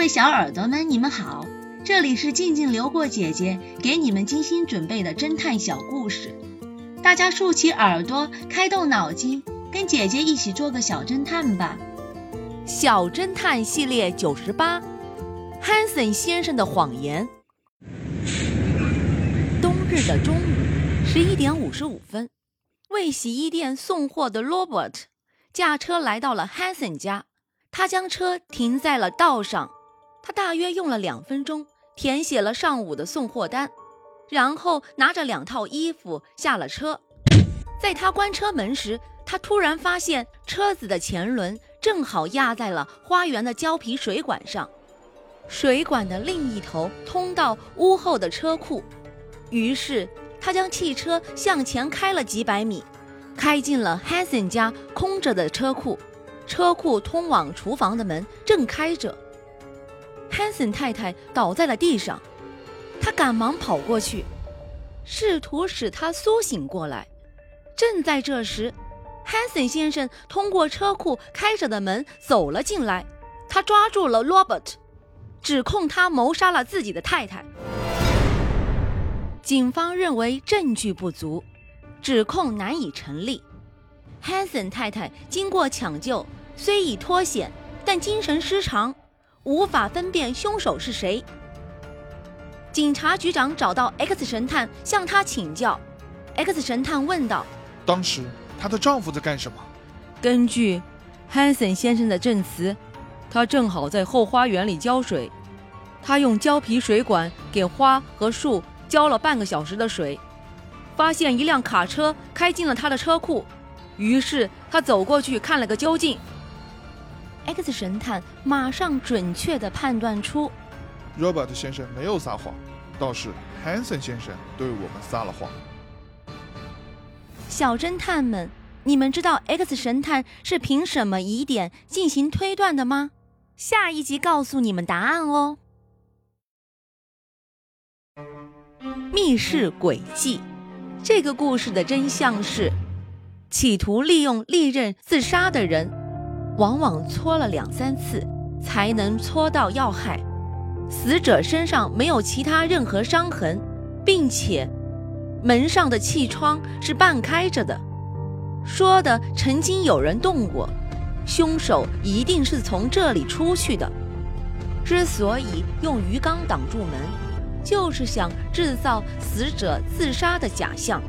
各位小耳朵们，你们好，这里是静静流过姐姐给你们精心准备的侦探小故事，大家竖起耳朵，开动脑筋，跟姐姐一起做个小侦探吧。小侦探系列九十八，汉森先生的谎言。冬日的中午，十一点五十五分，为洗衣店送货的 Robert 驾车来到了 Hanson 家。他将车停在了道上，他大约用了两分钟填写了上午的送货单，然后拿着两套衣服下了车。在他关车门时，他突然发现车子的前轮正好压在了花园的胶皮水管上，水管的另一头通到屋后的车库。于是他将汽车向前开了几百米，开进了 Hansen 家空着的车库。车库通往厨房的门正开着，汉森太太倒在了地上，他赶忙跑过去，试图使她苏醒过来。正在这时，汉森先生通过车库开着的门走了进来，他抓住了 Robert，指控他谋杀了自己的太太。警方认为证据不足，指控难以成立。汉森太太经过抢救。虽已脱险，但精神失常，无法分辨凶手是谁。警察局长找到 X 神探，向他请教。X 神探问道：“当时她的丈夫在干什么？”根据 Hanson 先生的证词，他正好在后花园里浇水。他用胶皮水管给花和树浇了半个小时的水，发现一辆卡车开进了他的车库，于是他走过去看了个究竟。X 神探马上准确地判断出，Robert 先生没有撒谎，倒是 Hanson 先生对我们撒了谎。小侦探们，你们知道 X 神探是凭什么疑点进行推断的吗？下一集告诉你们答案哦。密室诡计，这个故事的真相是，企图利用利刃自杀的人。往往搓了两三次才能搓到要害，死者身上没有其他任何伤痕，并且门上的气窗是半开着的，说的曾经有人动过，凶手一定是从这里出去的。之所以用鱼缸挡住门，就是想制造死者自杀的假象。